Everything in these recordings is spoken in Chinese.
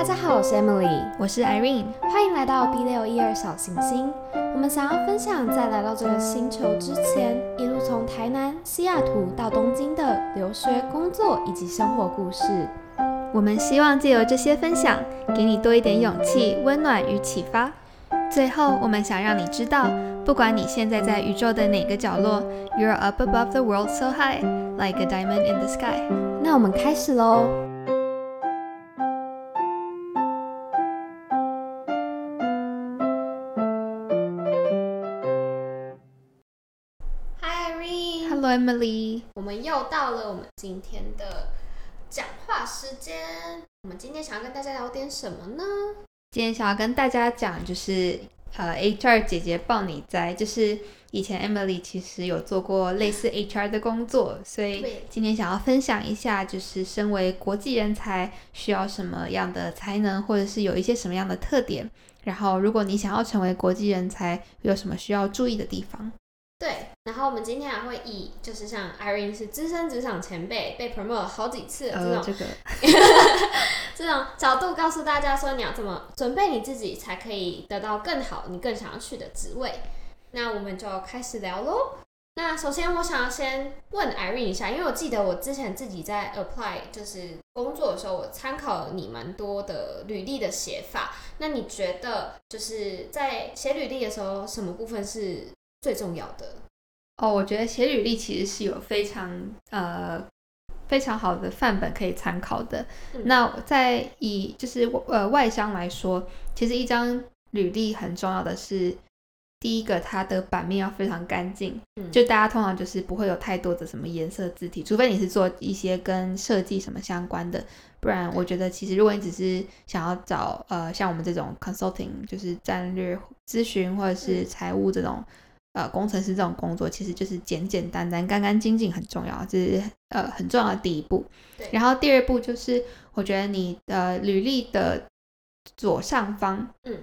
大家好，我是 Emily，我是 Irene，欢迎来到 B 六一二小行星。我们想要分享在来到这个星球之前，一路从台南、西雅图到东京的留学、工作以及生活故事。我们希望借由这些分享，给你多一点勇气、温暖与启发。最后，我们想让你知道，不管你现在在宇宙的哪个角落，You're up above the world so high, like a diamond in the sky。那我们开始喽。Hello Emily，我们又到了我们今天的讲话时间。我们今天想要跟大家聊点什么呢？今天想要跟大家讲，就是呃，HR 姐姐抱你在，就是以前 Emily 其实有做过类似 HR 的工作，所以对今天想要分享一下，就是身为国际人才需要什么样的才能，或者是有一些什么样的特点。然后，如果你想要成为国际人才，有什么需要注意的地方？对，然后我们今天还会以就是像 Irene 是资深职场前辈，被 promote 好几次的这呃，种、这个 这种角度，告诉大家说你要怎么准备你自己，才可以得到更好你更想要去的职位。那我们就开始聊喽。那首先我想要先问 Irene 一下，因为我记得我之前自己在 apply 就是工作的时候，我参考了你蛮多的履历的写法。那你觉得就是在写履历的时候，什么部分是最重要的？哦，我觉得写履历其实是有非常呃非常好的范本可以参考的。嗯那在以就是呃外商来说，其实一张履历很重要的是，第一个它的版面要非常干净，嗯就大家通常就是不会有太多的什么颜色字体，除非你是做一些跟设计什么相关的，不然我觉得其实如果你只是想要找呃像我们这种 consulting 就是战略咨询或者是嗯财务这种。呃，工程师这种工作其实就是简简单单、干干净净很重要，这是呃很重要的第一步。对然后第二步就是，我觉得你的履历的左上方，嗯，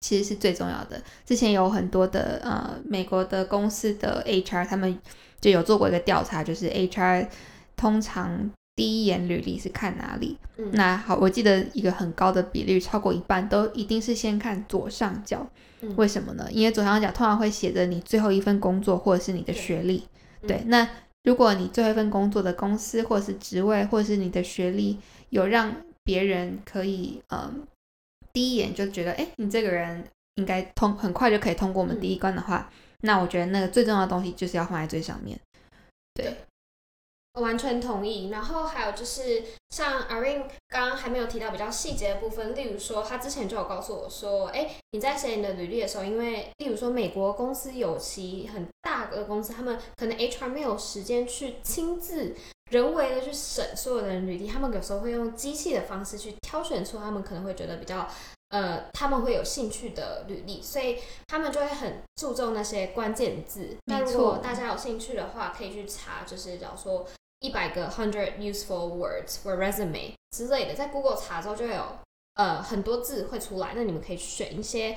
其实是最重要的。之前有很多的呃美国的公司的 HR，他们就有做过一个调查，就是 HR 通常第一眼履历是看哪里？嗯那好，我记得一个很高的比率，超过一半都一定是先看左上角。嗯为什么呢？因为左上角通常会写着你最后一份工作或者是你的学历。嗯对，那如果你最后一份工作的公司或者是职位或者是你的学历有让别人可以嗯第一眼就觉得，哎，你这个人应该通很快就可以通过我们嗯第一关的话，那我觉得那个最重要的东西就是要放在最上面。对，我完全同意。然后还有就是，像 Irene 刚刚还没有提到比较细节的部分，例如说，他之前就有告诉我说，哎，你在写你的履历的时候，因为例如说美国公司有其很大的公司，他们可能 HR 没有时间去亲自人为的去审所有的人履历，他们有时候会用机器的方式去挑选出他们可能会觉得比较。呃，他们会有兴趣的履历，所以他们就会很注重那些关键字。那如果大家有兴趣的话，可以去查，就是假如说一百个 hundred useful words for resume 之类的，在 Google 查之后就会有呃很多字会出来，那你们可以选一些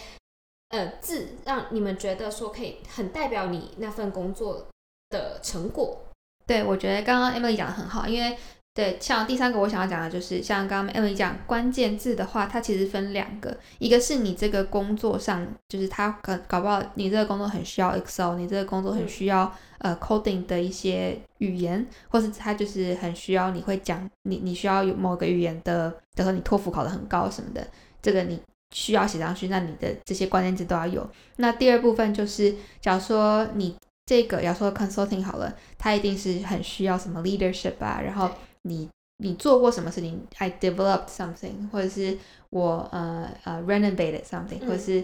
呃字，让你们觉得说可以很代表你那份工作的成果。对，我觉得刚刚 Emily 讲的很好，因为对，像第三个我想要讲的就是，像刚刚 Emily 讲关键字的话，它其实分两个，一个是你这个工作上，就是它搞搞不好你这个工作很需要 Excel，你这个工作很嗯需要、呃 coding 的一些语言，或是它就是很需要你会讲，你你需要有某个语言的，比如说你托福考得很高什么的，这个你需要写上去，那你的这些关键字都要有。那第二部分就是，假如说你这个，要说 consulting 好了，它一定是很需要什么 leadership 啊，然后你你做过什么事情？I developed something，或者是我呃呃 renovated something，、嗯或者是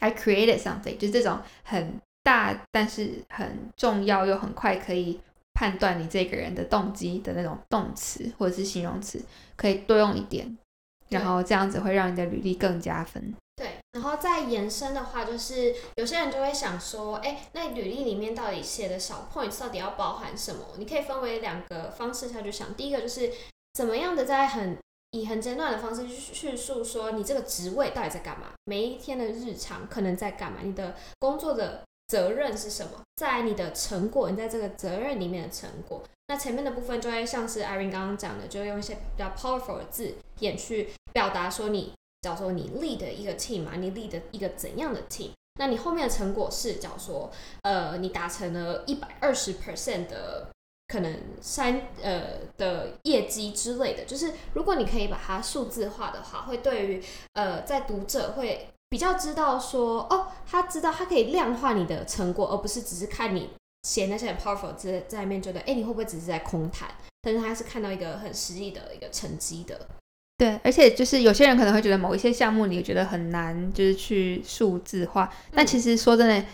I created something，就这种很大但是很重要又很快可以判断你这个人的动机的那种动词或者是形容词，可以多用一点，然后这样子会让你的履历更加分。对，然后再延伸的话，就是有些人就会想说，哎，那履历里面到底写的小 points 到底要包含什么？你可以分为两个方式下去想。第一个就是怎么样的在很以很简短的方式去叙述说你这个职位到底在干嘛，每一天的日常可能在干嘛，你的工作的责任是什么，在你的成果，你在这个责任里面的成果。那前面的部分就会像是 Irene 刚刚讲的，就用一些比较 powerful 的字眼去表达说你，假如说你 lead 的一个 team 嘛，你 lead 的一个怎样的 team？那你后面的成果是，假如说，呃，你达成了一百二十 percent 的可能三呃的业绩之类的，就是如果你可以把它数字化的话，会对于呃在读者会比较知道说，哦，他知道他可以量化你的成果，而不是只是看你。写那些很 powerful 在在面，觉得哎，你会不会只是在空谈？但是他是看到一个很实际的一个成绩的。对，而且就是有些人可能会觉得某一些项目你觉得很难，就是去数字化。但其实说真的，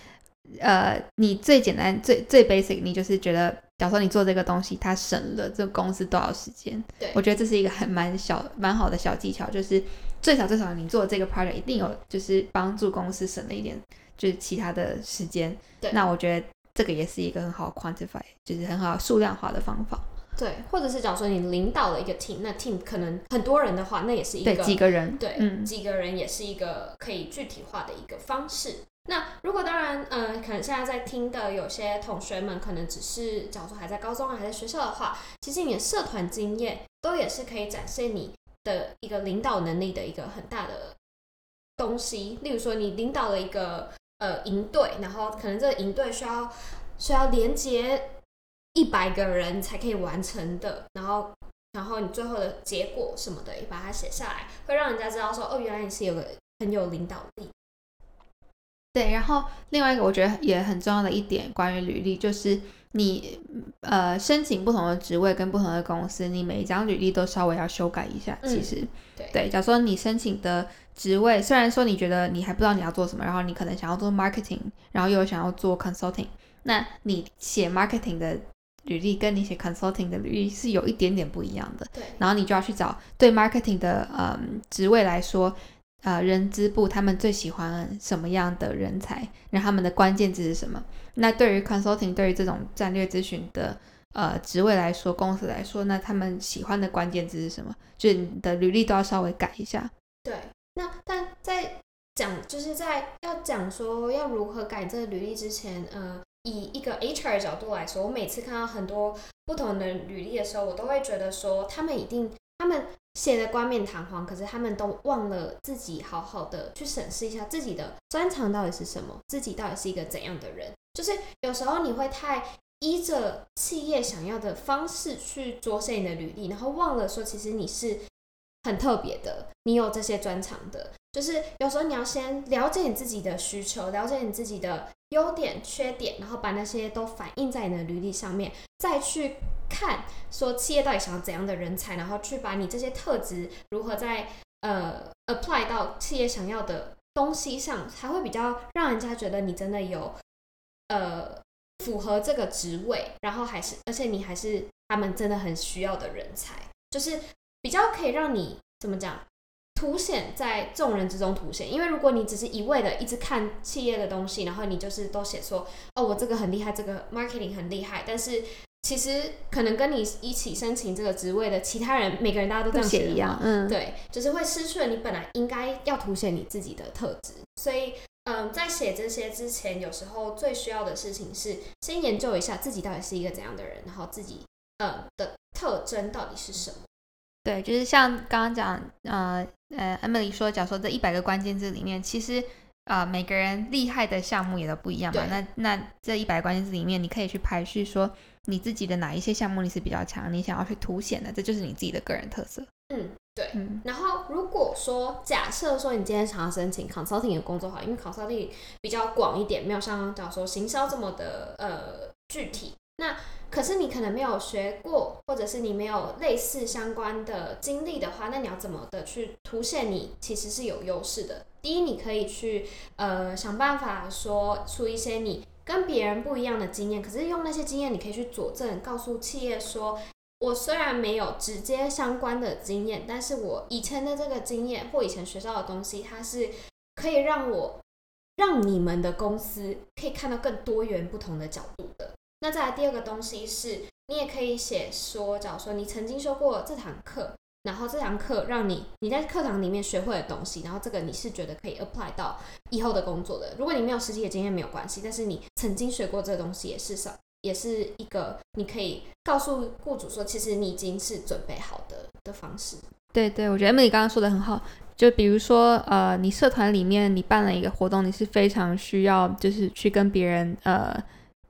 呃，你最简单、最最 basic，你就是觉得，假如说你做这个东西，它省了这公司多少时间？对，我觉得这是一个很蛮小、蛮好的小技巧，就是最少最少你做这个 project 一定有就是帮助公司省了一点，就是其他的时间。对，那我觉得。这个也是一个很好 quantify，就是很好数量化的方法。对，或者是假如说你领导了一个 team，那 team 可能很多人的话，那也是一个几个人。对，几个人也是一个可以具体化的一个方式。那如果当然，呃，可能现在在听的有些同学们，可能只是假如说还在高中啊，还在学校的话，其实你的社团经验都也是可以展现你的一个领导能力的一个很大的东西。例如说，你领导了一个。呃，营队，然后可能这个营队需要需要连接一百个人才可以完成的，然后然后你最后的结果什么的，也把它写下来，会让人家知道说，哦，原来你是有个很有领导力。对，然后另外一个我觉得也很重要的一点，关于履历，就是你呃申请不同的职位跟不同的公司，你每一张履历都稍微要修改一下。其实，对，假如说你申请的。职位虽然说你觉得你还不知道你要做什么，然后你可能想要做 marketing，然后又想要做 consulting，那你写 marketing 的履历跟你写 consulting 的履历是有一点点不一样的。对。然后你就要去找对 marketing 的嗯职位来说，呃，人资部他们最喜欢什么样的人才？那他们的关键字是什么？那对于 consulting，对于这种战略咨询的呃职位来说，公司来说，那他们喜欢的关键字是什么？就是你的履历都要稍微改一下。对。那但在讲就是在要讲说要如何改这个履历之前，呃，以一个 HR 的角度来说，我每次看到很多不同的履历的时候，我都会觉得说他们一定他们写的冠冕堂皇，可是他们都忘了自己好好的去审视一下自己的专长到底是什么，自己到底是一个怎样的人。就是有时候你会太依着企业想要的方式去着写你的履历，然后忘了说其实你是。很特别的，你有这些专长的，就是有时候你要先了解你自己的需求，了解你自己的优点、缺点，然后把那些都反映在你的履历上面，再去看说企业到底想要怎样的人才，然后去把你这些特质如何在呃 apply 到企业想要的东西上，才会比较让人家觉得你真的有呃符合这个职位，然后还是而且你还是他们真的很需要的人才，就是。比较可以让你怎么讲，凸显在众人之中凸显。因为如果你只是一味的一直看企业的东西，然后你就是都写说，哦，我这个很厉害，这个 marketing 很厉害，但是其实可能跟你一起申请这个职位的其他人，每个人大家都这样写一样，嗯，对，就是会失去了你本来应该要凸显你自己的特质。所以，嗯，在写这些之前，有时候最需要的事情是先研究一下自己到底是一个怎样的人，然后自己嗯的特征到底是什么。对，就是像刚刚讲，呃呃，Emily 说，假如说这一百个关键字里面，其实呃，每个人厉害的项目也都不一样嘛。那那这一百关键字里面，你可以去排序，说你自己的哪一些项目你是比较强，你想要去凸显的，这就是你自己的个人特色。嗯，对。嗯然后如果说假设说你今天想要申请 consulting 的工作哈，因为 consulting 比较广一点，没有像假如说行销这么的呃具体。那可是你可能没有学过，或者是你没有类似相关的经历的话，那你要怎么的去凸显你其实是有优势的？第一，你可以去呃想办法说出一些你跟别人不一样的经验，可是用那些经验你可以去佐证，告诉企业说，我虽然没有直接相关的经验，但是我以前的这个经验或以前学到的东西，它是可以让我让你们的公司可以看到更多元不同的角度的。那再来第二个东西是，你也可以写说，假如说你曾经修过这堂课，然后这堂课让你你在课堂里面学会的东西，然后这个你是觉得可以 apply 到以后的工作的。如果你没有实际的经验没有关系，但是你曾经学过这个东西也是少，也是一个你可以告诉雇主说，其实你已经是准备好的的方式。对对，我觉得 Emily 刚刚说的很好。就比如说，呃，你社团里面你办了一个活动，你是非常需要就是去跟别人呃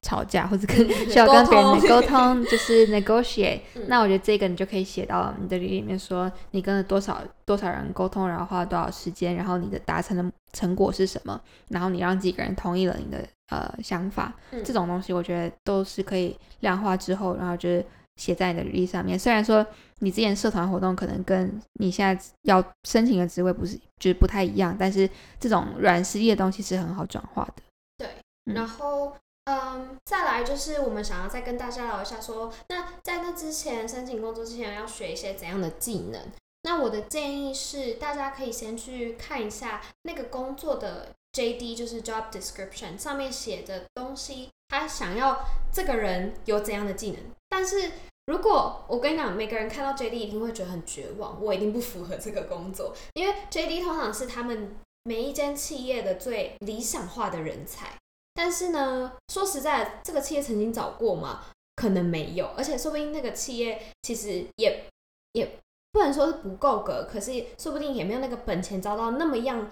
吵架，或者跟需要跟别人沟通，就是 negotiate。那我觉得这个你就可以写到你的履历里面，说你跟了多少多少人沟通，然后花了多少时间，然后你的达成的成果是什么，然后你让几个人同意了你的呃想法，这种东西我觉得都是可以量化之后，然后就是。写在你的履历上面。虽然说你之前社团活动可能跟你现在要申请的职位不是就是不太一样，但是这种软实力的东西是很好转化的。对，然后嗯，再来就是我们想要再跟大家聊一下，说那在那之前申请工作之前要学一些怎样的技能？那我的建议是，大家可以先去看一下那个工作的 JD，就是 Job Description 上面写的东西，他想要这个人有怎样的技能，但是。如果我跟你讲，每个人看到 JD 一定会觉得很绝望，我一定不符合这个工作，因为 JD 通常是他们每一间企业的最理想化的人才。但是呢，说实在，这个企业曾经找过吗？可能没有，而且说不定那个企业其实也也不能说是不够格，可是说不定也没有那个本钱招到那么样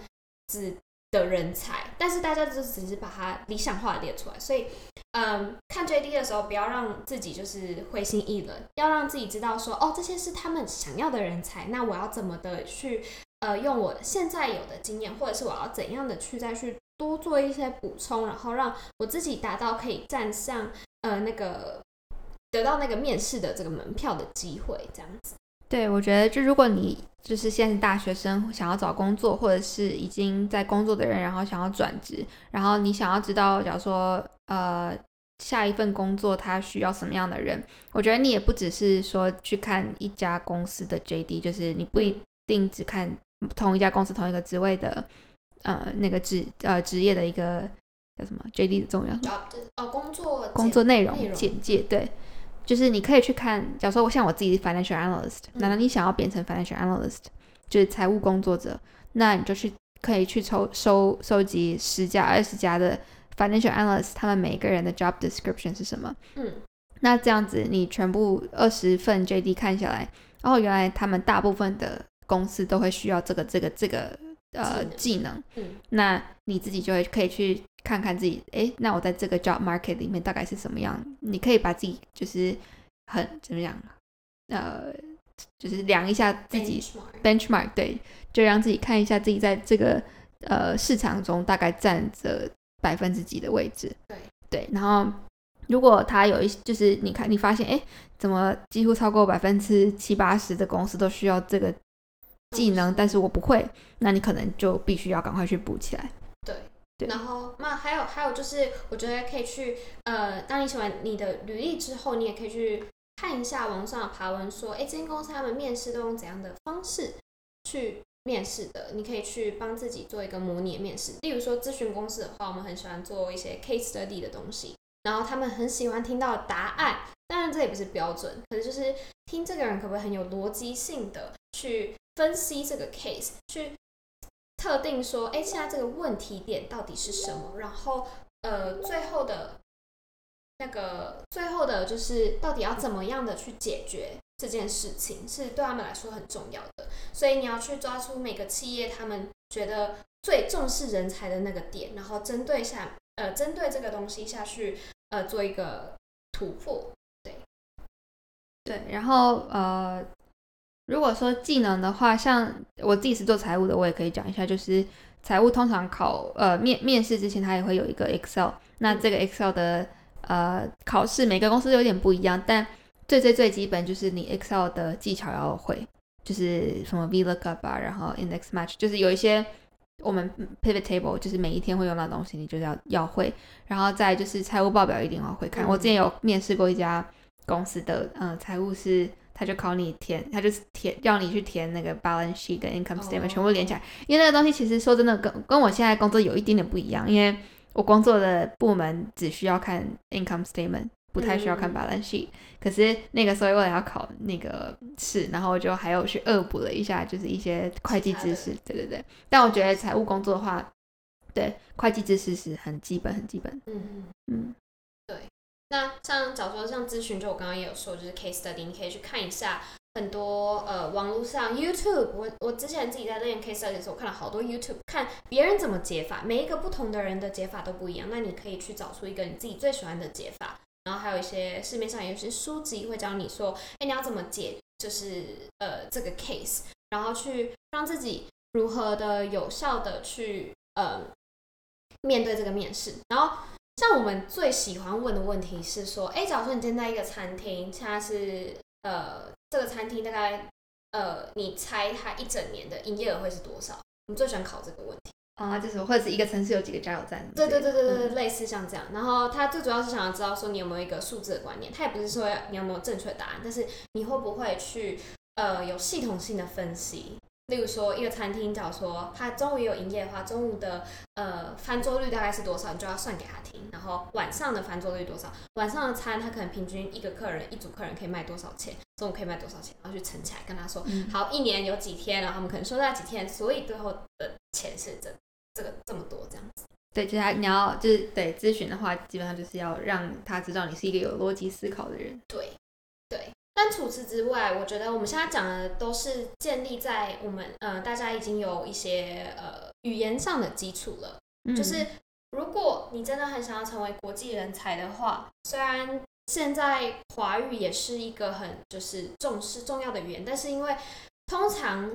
子的人才。但是大家就只是把它理想化列出来，所以。嗯，看 JD 的时候，不要让自己就是灰心意冷，要让自己知道说，哦，这些是他们想要的人才，那我要怎么的去，呃，用我现在有的经验，或者是我要怎样的去再去多做一些补充，然后让我自己达到可以站上，呃，那个得到那个面试的这个门票的机会，这样子。对，我觉得就如果你就是现在大学生，想要找工作，或者是已经在工作的人，然后想要转职，然后你想要知道，假如说，呃。下一份工作他需要什么样的人？我觉得你也不只是说去看一家公司的 JD，就是你不一定只看同一家公司同一个职位的呃那个职呃职业的一个叫什么 JD 的重要哦工作工作内容简介对，就是你可以去看，假如说我像我自己 financial analyst，难道你想要变成 financial analyst，就是财务工作者，那你就去可以去抽收收集十家二十家的。Financial analyst，他们每个人的 job description 是什么？嗯，那这样子你全部二十份 JD 看下来，然后原来他们大部分的公司都会需要这个、这个、这个呃技能。嗯，那你自己就会可以去看看自己，哎，那我在这个 job market 里面大概是什么样？你可以把自己就是很怎么样？呃，就是量一下自己 benchmark，对，就让自己看一下自己在这个呃市场中大概占着。百分之几的位置？对对，然后如果他有一就是你看你发现哎，怎么几乎超过百分之七八十的公司都需要这个技能，但是我不会，那你可能就必须要赶快去补起来。对对，然后那还有还有就是，我觉得可以去呃，当你写完你的履历之后，你也可以去看一下网上的爬文，说哎，这间公司他们面试都用怎样的方式去。面试的，你可以去帮自己做一个模拟面试。例如说，咨询公司的话，我们很喜欢做一些 case study 的东西，然后他们很喜欢听到答案。当然，这也不是标准，可是就是听这个人可不可以很有逻辑性的去分析这个 case，去特定说，哎，现在这个问题点到底是什么？然后，呃，最后的那个最后的就是到底要怎么样的去解决？这件事情是对他们来说很重要的，所以你要去抓出每个企业他们觉得最重视人才的那个点，然后针对下呃针对这个东西下去呃做一个突破，对对，然后呃如果说技能的话，像我自己是做财务的，我也可以讲一下，就是财务通常考呃面面试之前，他也会有一个 Excel，那这个 Excel 的呃考试每个公司有点不一样，但最最最基本就是你 Excel 的技巧要会，就是什么 VLOOKUP 啊，然后 Index Match，就是有一些我们 Pivot Table，就是每一天会用到东西，你就是要要会。然后再就是财务报表一定要会看。我之前有面试过一家公司的，嗯，财务是他就考你填，他就是填要你去填那个 Balance Sheet 跟 Income Statement 全部连起来。因为那个东西其实说真的跟跟我现在工作有一点点不一样，因为我工作的部门只需要看 Income Statement。不太需要看嗯 balance sheet。可是那个时候为了要考那个试，然后我就还有去恶补了一下，就是一些会计知识。对对对，但我觉得财务工作的话，对会计知识是很基本很基本。嗯嗯。那像假如说像咨询，就我刚刚也有说，就是 case study，你可以去看一下很多呃网络上 YouTube，我我之前自己在练 case study 的时候，我看了好多 YouTube，看别人怎么解法，每一个不同的人的解法都不一样，那你可以去找出一个你自己最喜欢的解法。然后还有一些市面上有些书籍会教你说，哎，你要怎么解，就是呃这个 case，然后去让自己如何的有效的去呃面对这个面试，然后。像我们最喜欢问的问题是说，哎，假如说你今天在一个餐厅，现在是呃这个餐厅大概呃你猜它一整年的营业额会是多少？我们最喜欢考这个问题。啊，就是或者是一个城市有几个加油站？对对对对对类似像这样。然后他最主要是想要知道说你有没有一个数字的观念，他也不是说你有没有正确答案，但是你会不会去呃有系统性的分析。例如说，一个餐厅，假如说他中午也有营业的话，中午的呃翻桌率大概是多少，你就要算给他听。然后晚上的翻桌率多少，晚上的餐他可能平均一个客人一组客人可以卖多少钱，中午可以卖多少钱，然后去乘起来跟他说，嗯好，一年有几天，然后他们可能收到几天，所以最后的钱是这这个这么多这样子。对，就是他你要就是对咨询的话，基本上就是要让他知道你是一个有逻辑思考的人。对，对。但除此之外，我觉得我们现在讲的都是建立在我们呃大家已经有一些呃语言上的基础了。嗯就是如果你真的很想要成为国际人才的话，虽然现在华语也是一个很就是重视重要的语言，但是因为通常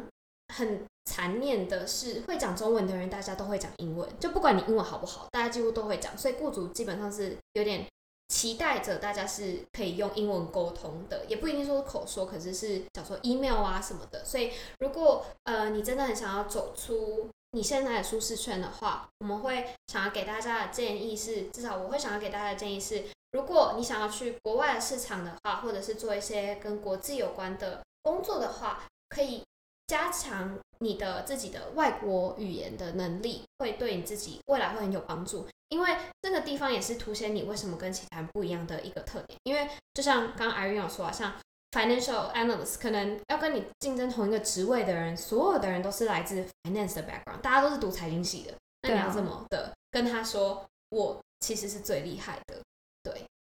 很残念的是，会讲中文的人大家都会讲英文，就不管你英文好不好，大家几乎都会讲，所以雇主基本上是有点期待着大家是可以用英文沟通的，也不一定说是口说，可是是想说 email 啊什么的。所以如果呃你真的很想要走出你现在的舒适圈的话，我们会想要给大家的建议是，至少我会想要给大家的建议是，如果你想要去国外的市场的话，或者是做一些跟国际有关的工作的话，可以加强你的自己的外国语言的能力，会对你自己未来会很有帮助。因为这个地方也是凸显你为什么跟其他人不一样的一个特点。因为就像刚刚 Irene 有说啊，像 financial analyst 可能要跟你竞争同一个职位的人，所有的人都是来自 finance 的 background，大家都是读财经系的，那你要怎么的跟他说，我其实是最厉害的？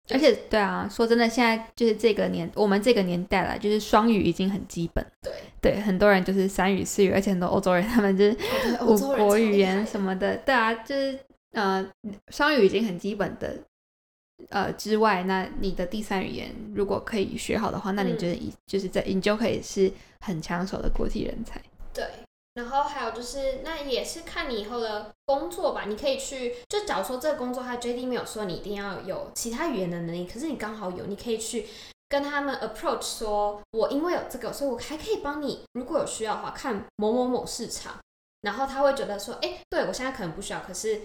对，而且对啊，说真的，现在就是这个年，我们这个年代了，就是双语已经很基本。对，对，很多人就是三语四语，而且很多欧洲人他们就是五国语言什么的，对啊，就是呃双语已经很基本的。呃，之外，那你的第三语言如果可以学好的话，那你嗯就是以、就是在你就可以是很抢手的国际人才。对，然后还有就是，那也是看你以后的工作吧。你可以去，就假如说这个工作它 JD 没有说你一定要有其他语言的能力，可是你刚好有，你可以去跟他们 approach 说，我因为有这个，所以我还可以帮你，如果有需要的话，看某某某市场。然后他会觉得说，哎，对我现在可能不需要，可是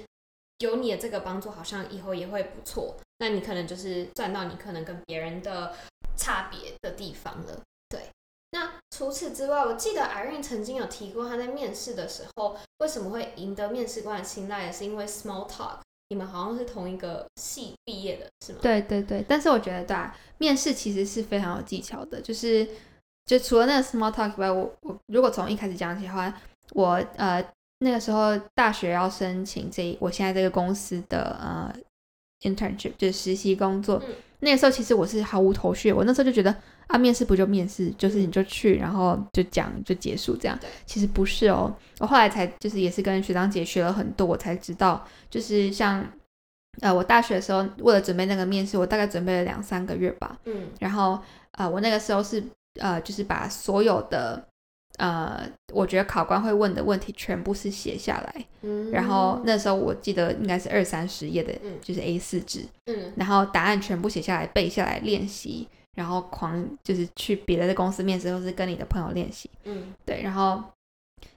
有你的这个帮助，好像以后也会不错。那你可能就是赚到你可能跟别人的差别的地方了。对。那除此之外，我记得 Irene 曾经有提过，她在面试的时候为什么会赢得面试官的青睐，也是因为 small talk。你们好像是同一个系毕业的，是吗？对对对，但是我觉得对啊，面试其实是非常有技巧的，就是就除了那个 small talk 以外，我我如果从一开始讲起的话，我呃那个时候大学要申请这我现在这个公司的呃 internship 就是实习工作，嗯。那个时候其实我是毫无头绪，我那时候就觉得啊面试不就面试，就是你就去然后就讲就结束这样，其实不是哦，我后来才就是也是跟学长姐学了很多，我才知道就是像。呃，我大学的时候为了准备那个面试，我大概准备了两三个月吧。嗯。然后呃，我那个时候是呃，就是把所有的呃，我觉得考官会问的问题全部是写下来。嗯，然后那时候我记得应该是二三十页的，嗯就是 A 四纸，嗯然后答案全部写下来，背下来练习，然后狂就是去别的公司面试，或是跟你的朋友练习。嗯对，然后。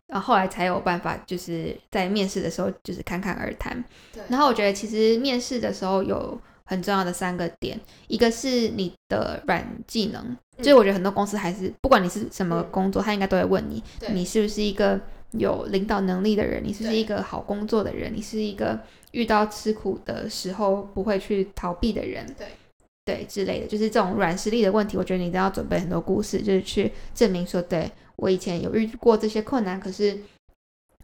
然后后来才有办法，就是在面试的时候，就是侃侃而谈。对，然后我觉得其实面试的时候有很重要的三个点，一个是你的软技能，就是我觉得很多公司还是不管你是什么嗯工作，他应该都会问你，你是不是一个有领导能力的人，你是不是一个好工作的人，你是一个遇到吃苦的时候不会去逃避的人。对。对之类的，就是这种软实力的问题，我觉得你一定要准备很多故事，就是去证明说，对我以前有遇过这些困难，可是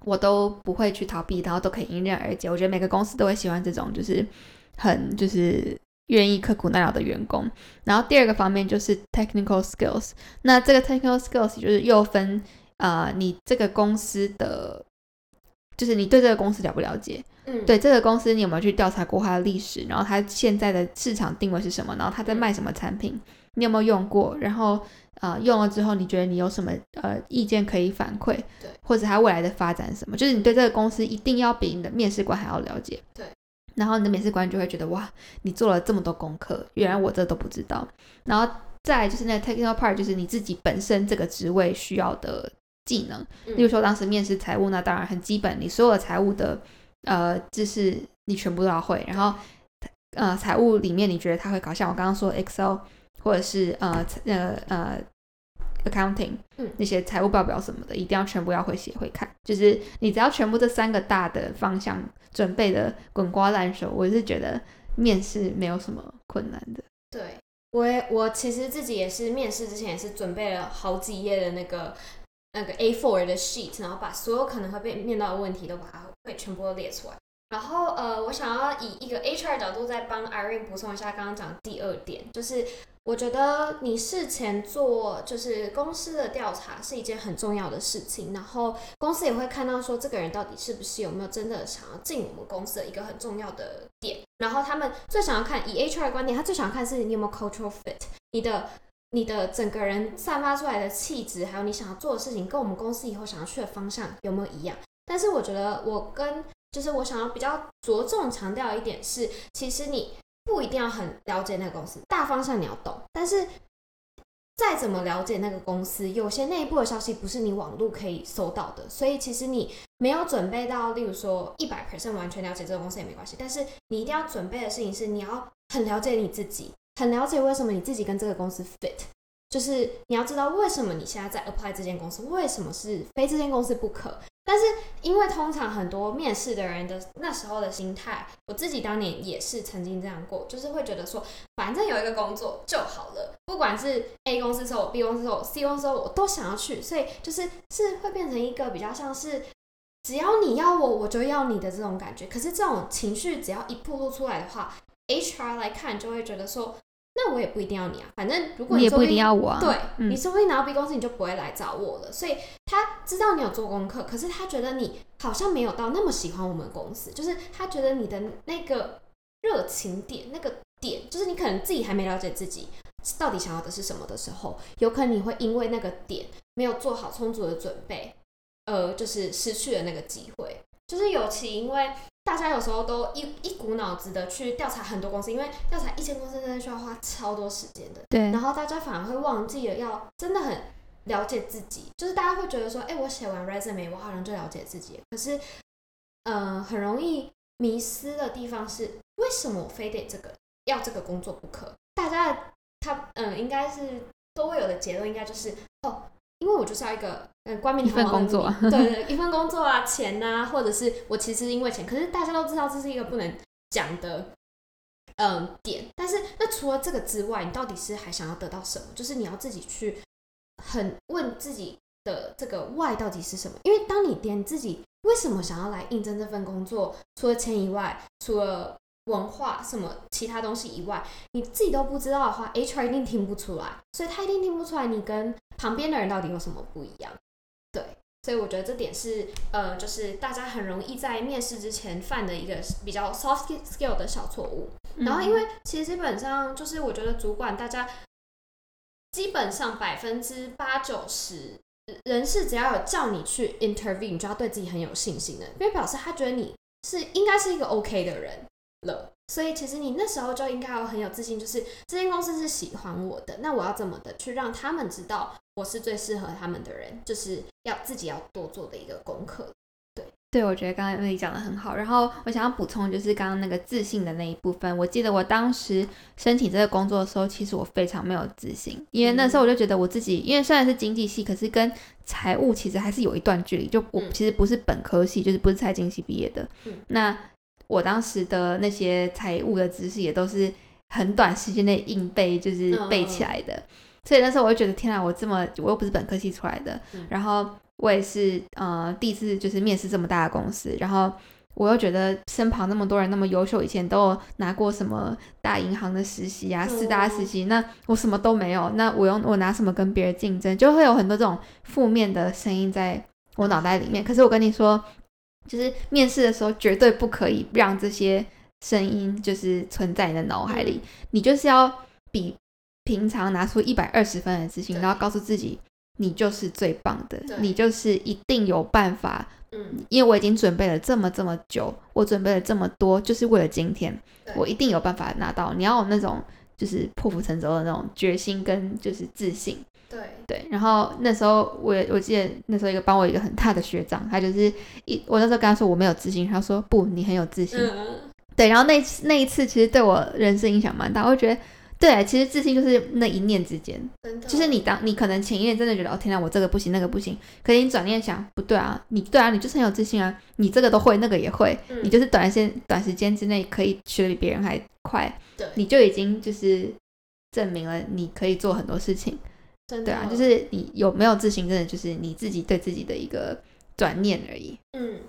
我都不会去逃避，然后都可以迎刃而解。我觉得每个公司都会喜欢这种，就是很就是愿意刻苦耐劳的员工。然后第二个方面就是 technical skills，那这个 technical skills 就是又分呃你这个公司的，就是你对这个公司了不了解。嗯，对这个公司，你有没有去调查过它的历史？然后它现在的市场定位是什么？然后它在卖什么产品？你有没有用过？然后呃，用了之后，你觉得你有什么呃意见可以反馈？对，或者它未来的发展什么？就是你对这个公司一定要比你的面试官还要了解。对，然后你的面试官就会觉得哇，你做了这么多功课，原来我这都不知道。然后再来就是那 technical part，就是你自己本身这个职位需要的技能。嗯例如说，当时面试财务，那当然很基本，你所有的财务的呃知识你全部都要会。然后呃，财务里面你觉得他会搞，像我刚刚说 Excel 或者是呃呃呃 accounting，嗯那些财务报表什么的，一定要全部要会写会看。就是你只要全部这三个大的方向准备的滚瓜烂熟，我是觉得面试没有什么困难的。对，我也我其实自己也是面试之前也是准备了好几页的那个那个 A4 的 sheet，然后把所有可能会被面到的问题都把它会全部都列出来。然后呃，我想要以一个 HR 角度再帮 Irene 补充一下刚刚讲第二点，就是我觉得你事前做就是公司的调查是一件很重要的事情，然后公司也会看到说这个人到底是不是有没有真的想要进我们公司的一个很重要的点，然后他们最想要看以 HR 的观点，他最想要看是你有没有 cultural fit，你的你的整个人散发出来的气质，还有你想要做的事情，跟我们公司以后想要去的方向有没有一样。但是我觉得我跟就是我想要比较着重强调一点是，其实你不一定要很了解那个公司，大方向你要懂，但是再怎么了解那个公司，有些内部的消息不是你网络可以搜到的，所以其实你没有准备到，例如说一百 percent 完全了解这个公司也没关系，但是你一定要准备的事情是，你要很了解你自己，很了解为什么你自己跟这个公司 fit。就是你要知道为什么你现在在 apply 这间公司，为什么是非这间公司不可。但是因为通常很多面试的人的那时候的心态，我自己当年也是曾经这样过，就是会觉得说，反正有一个工作就好了，不管是 A 公司收我，B 公司收我，C 公司收我，我都想要去，所以就是是会变成一个比较像是。只要你要我，我就要你的这种感觉。可是这种情绪只要一暴露出来的话，HR 来看就会觉得说，那我也不一定要你啊，反正如果说你也不一定要我啊。对，嗯你说不定拿到 B 公司，你就不会来找我了。所以他知道你有做功课，可是他觉得你好像没有到那么喜欢我们公司，就是他觉得你的那个热情点、那个点，就是你可能自己还没了解自己到底想要的是什么的时候，有可能你会因为那个点没有做好充足的准备，呃，就是失去了那个机会。就是尤其因为大家有时候都一一股脑子的去调查很多公司，因为调查一千公司真的需要花超多时间的。对然后大家反而会忘记了要真的很了解自己，就是大家会觉得说，哎、我写完 resume，我好像就了解自己。可是，呃，很容易迷失的地方是，为什么我非得这个要这个工作不可？大家的他嗯，应该是都会有的结论，应该就是哦。因为我就是要一个嗯冠冕一份堂皇的工作名对 对，一份工作啊，钱呐、或者是我其实因为钱，可是大家都知道这是一个不能讲的嗯点。但是那除了这个之外，你到底是还想要得到什么？就是你要自己去很问自己的这个 why 到底是什么？因为当你连自己为什么想要来应征这份工作，除了钱以外，除了文化什么其他东西以外，你自己都不知道的话，HR 一定听不出来，所以他一定听不出来你跟旁边的人到底有什么不一样。对，所以我觉得这点是呃，就是大家很容易在面试之前犯的一个比较 soft skill 的小错误。嗯然后因为其实基本上就是我觉得主管大家基本上百分之八九十人事只要有叫你去 interview，你就要对自己很有信心的，因为表示他觉得你是应该是一个 OK 的人了。所以其实你那时候就应该要很有自信，就是这间公司是喜欢我的，那我要怎么的去让他们知道我是最适合他们的人，就是要自己要多做的一个功课。对，我觉得刚刚你讲的很好。然后我想要补充，就是刚刚那个自信的那一部分。我记得我当时申请这个工作的时候，其实我非常没有自信，因为那时候我就觉得我自己，因为虽然是经济系，可是跟财务其实还是有一段距离。就我嗯其实不是本科系，就是不是财经系毕业的。嗯那我当时的那些财务的知识也都是很短时间内硬背就是背起来的。所以那时候我就觉得天啊，我这么我又不是本科系出来的，然后我也是呃第一次就是面试这么大的公司，然后我又觉得身旁那么多人那么优秀，以前都有拿过什么大银行的实习啊，四大实习，那我什么都没有，那我用我拿什么跟别人竞争？就会有很多这种负面的声音在我脑袋里面。可是我跟你说，就是面试的时候绝对不可以让这些声音就是存在你的脑海里，你就是要比。平常拿出一百二十分的自信，然后告诉自己，你就是最棒的，你就是一定有办法。嗯，因为我已经准备了这么这么久，我准备了这么多，就是为了今天，我一定有办法拿到。你要有那种就是破釜沉舟的那种决心跟就是自信。对对。然后那时候我我记得那时候一个帮我一个很大的学长，他就是一我那时候跟他说我没有自信，他说不，你很有自信。对，然后那那一次其实对我人生影响蛮大，我觉得。对，其实自信就是那一念之间，就是你当你可能前一念真的觉得哦天哪，我这个不行那个不行，可是你转念想不对啊，你对啊，你就是很有自信啊，你这个都会那个也会，你就是短时间短时间之内可以学的比别人还快，对，你就已经就是证明了你可以做很多事情，对啊，就是你有没有自信，真的就是你自己对自己的一个转念而已。嗯，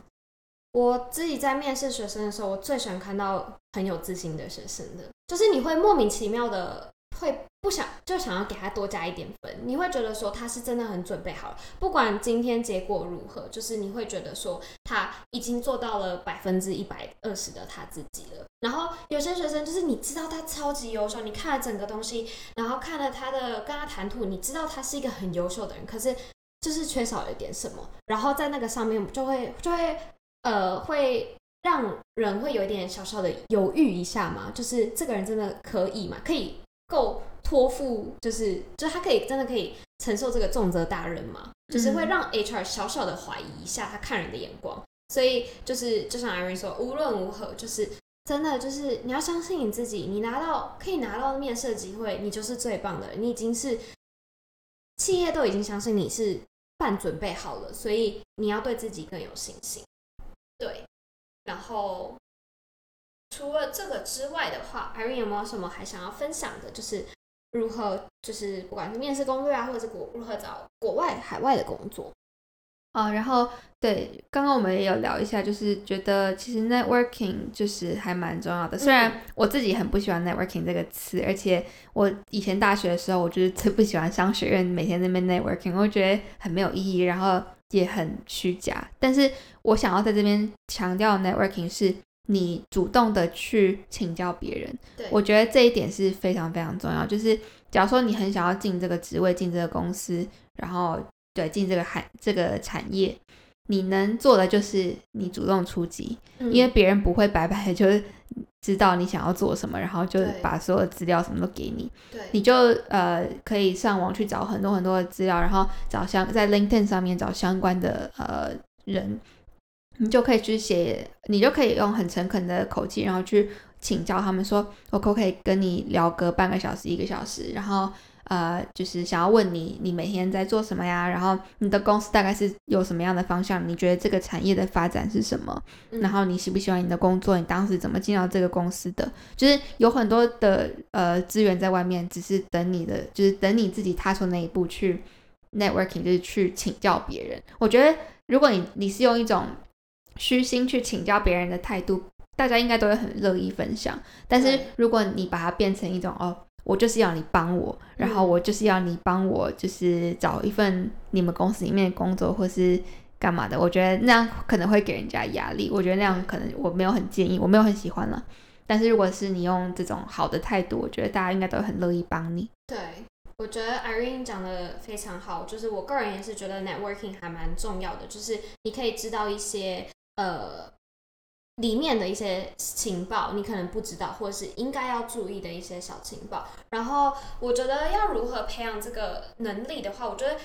我自己在面试学生的时候，我最喜欢看到很有自信的学生的。就是你会莫名其妙的会不想就想要给他多加一点分，你会觉得说他是真的很准备好了，不管今天结果如何，就是你会觉得说他已经做到了百分之一百二十的他自己了。然后有些学生就是你知道他超级优秀，你看了整个东西，然后看了他的跟他谈吐，你知道他是一个很优秀的人，可是就是缺少了一点什么，然后在那个上面就会就会呃会。让人会有一点小小的犹豫一下嘛，就是这个人真的可以吗？可以够托付，就是就他可以真的可以承受这个重责大任吗？就是会让 HR 小小的怀疑一下他看人的眼光。所以就是就像 Irene 说，无论如何，就是真的就是你要相信你自己，你拿到可以拿到面试的机会，你就是最棒的，你已经是企业都已经相信你是半准备好了，所以你要对自己更有信心。对。然后，除了这个之外的话，Irene 有没有什么还想要分享的？就是如何，就是不管是面试攻略啊，或者是国如何找国外、海外的工作啊。然后，对，刚刚我们也有聊一下，就是觉得其实 networking 就是还蛮重要的。虽然我自己很不喜欢 networking 这个词，而且我以前大学的时候，我就是最不喜欢商学院每天那边 networking，我觉得很没有意义。然后。也很虚假，但是我想要在这边强调，networking 是你主动的去请教别人。对，我觉得这一点是非常非常重要。就是假如说你很想要进这个职位，进这个公司，然后对进这个行这个产业，你能做的就是你主动出击，因为别人不会白白就是。知道你想要做什么，然后就把所有的资料什么都给你，你就呃可以上网去找很多很多的资料，然后找相在 LinkedIn 上面找相关的呃人，你就可以去写，你就可以用很诚恳的口气，然后去请教他们说，我可不可以跟你聊个半个小时一个小时，然后。呃，就是想要问你，你每天在做什么呀？然后你的公司大概是有什么样的方向？你觉得这个产业的发展是什么？然后你喜不喜欢你的工作？你当时怎么进到这个公司的？就是有很多的呃资源在外面，只是等你的，就是等你自己踏出那一步去 networking，就是去请教别人。我觉得如果你你是用一种虚心去请教别人的态度，大家应该都会很乐意分享。但是如果你把它变成一种哦。我就是要你帮我，然后我就是要你帮我，就是找一份你们公司里面的工作，或是干嘛的。我觉得那样可能会给人家压力。我觉得那样可能我没有很建议，我没有很喜欢了。但是如果是你用这种好的态度，我觉得大家应该都很乐意帮你。对，我觉得 Irene 讲的非常好，就是我个人也是觉得 networking 还蛮重要的，就是你可以知道一些呃。里面的一些情报，你可能不知道，或者是应该要注意的一些小情报。然后，我觉得要如何培养这个能力的话，我觉得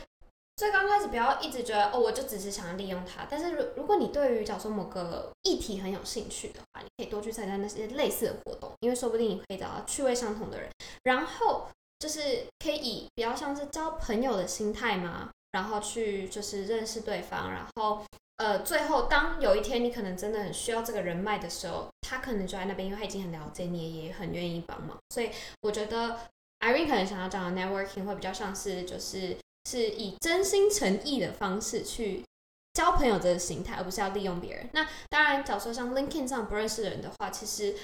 最刚开始不要一直觉得哦，我就只是想要利用它。但是，如如果你对于假如说某个议题很有兴趣的话，你可以多去参加那些类似的活动，因为说不定你可以找到趣味相同的人。然后，就是可以以比较像是交朋友的心态嘛，然后去就是认识对方，然后。呃，最后当有一天你可能真的很需要这个人脉的时候，他可能就在那边，因为他已经很了解你，也很愿意帮忙。所以我觉得 Irene 可能想要讲的 networking 会比较像是就是是以真心诚意的方式去交朋友这个心态，而不是要利用别人。那当然，假如说像 LinkedIn 上不认识的人的话，其实。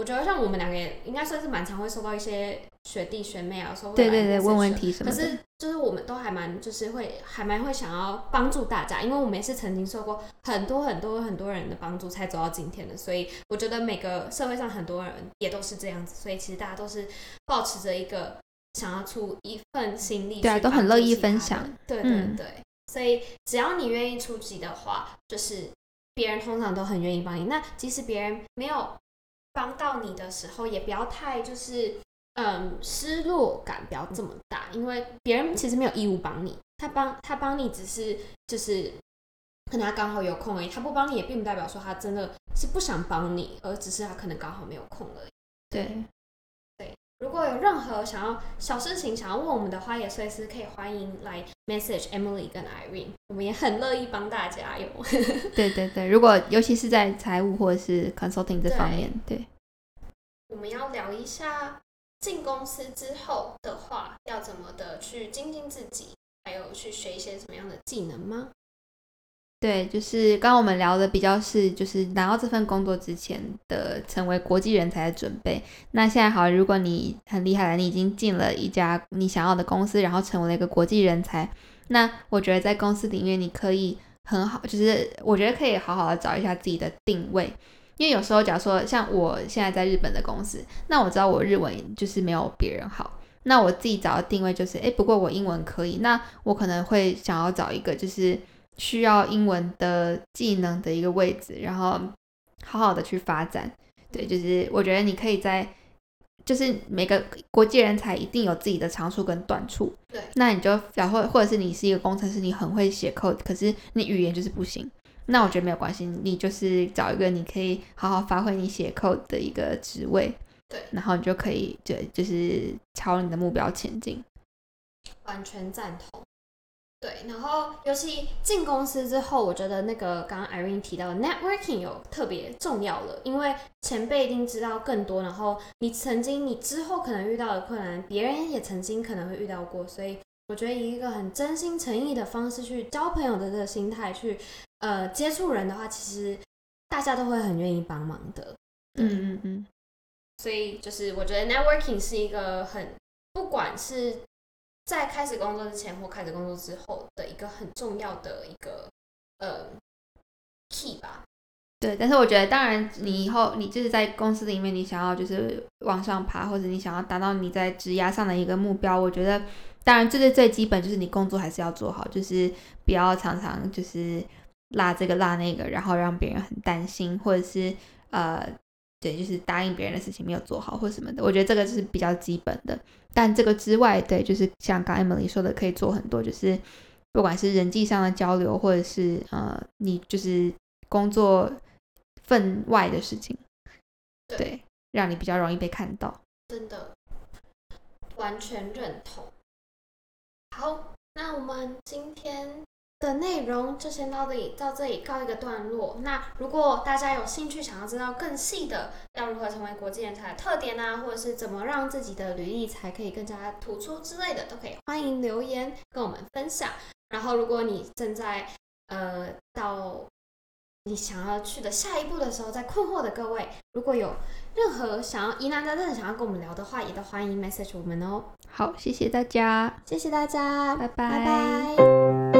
我觉得像我们两个也应该算是蛮常会收到一些学弟学妹啊，说对对对问问题什么的。可是就是我们都还蛮就是会还蛮会想要帮助大家，因为我们也是曾经受过很多很多很多人的帮助才走到今天的，所以我觉得每个社会上很多人也都是这样子，所以其实大家都是保持着一个想要出一份心力，对啊，都很乐意分享，对对对。所以只要你愿意出击的话，就是别人通常都很愿意帮你。那即使别人没有。帮到你的时候，也不要太就是，嗯，失落感不要这么大，因为别人其实没有义务帮你，他帮他帮你只是就是，可能他刚好有空而已，他不帮你也并不代表说他真的是不想帮你，而只是他可能刚好没有空而已。对。如果有任何想要小事情想要问我们的话，也随时可以欢迎来 message Emily 跟 Irene，我们也很乐意帮大家哟。对对对，如果尤其是在财务或者是 consulting 这方面，对。我们要聊一下进公司之后的话，要怎么的去精进自己，还有去学一些什么样的技能吗？对，就是刚刚我们聊的比较是，就是拿到这份工作之前的成为国际人才的准备。那现在好，如果你很厉害了，你已经进了一家你想要的公司，然后成为了一个国际人才，那我觉得在公司里面你可以很好，就是我觉得可以好好的找一下自己的定位。因为有时候，假如说像我现在在日本的公司，那我知道我日文就是没有别人好，那我自己找的定位就是，哎，不过我英文可以，那我可能会想要找一个就是。需要英文的技能的一个位置，然后好好的去发展。对，就是我觉得你可以在，就是每个国际人才一定有自己的长处跟短处。对，那你就然后或者是你是一个工程师，你很会写 code，可是你语言就是不行。那我觉得没有关系，你就是找一个你可以好好发挥你写 code 的一个职位。对，然后你就可以对，就是朝你的目标前进。完全赞同。对，然后尤其进公司之后，我觉得那个刚刚 Irene 提到的 networking 有特别重要了，因为前辈一定知道更多，然后你曾经你之后可能遇到的困难，别人也曾经可能会遇到过，所以我觉得以一个很真心诚意的方式去交朋友的这个心态去呃接触人的话，其实大家都会很愿意帮忙的。嗯嗯嗯。所以就是我觉得 networking 是一个很不管是。在开始工作之前或开始工作之后的一个很重要的一个呃 key 吧。对，但是我觉得，当然你以后你就是在公司里面，你想要就是往上爬，或者你想要达到你在职涯上的一个目标，我觉得当然这是最基本，就是你工作还是要做好，就是不要常常就是拉这个拉那个，然后让别人很担心，或者是呃。对，就是答应别人的事情没有做好或什么的，我觉得这个是比较基本的。但这个之外，对，就是像刚 Emily 说的，可以做很多，就是不管是人际上的交流，或者是呃，你就是工作分外的事情，对，让你比较容易被看到。真的，完全认同。好，那我们今天。的内容就先到这里，到这里告一个段落。那如果大家有兴趣想要知道更细的，要如何成为国际人才的特点啊，或者是怎么让自己的履历才可以更加突出之类的，都可以欢迎留言跟我们分享。然后，如果你正在呃到你想要去的下一步的时候，在困惑的各位，如果有任何想要疑难杂症想要跟我们聊的话，也都欢迎 message 我们哦。好，谢谢大家，谢谢大家，拜拜，拜拜。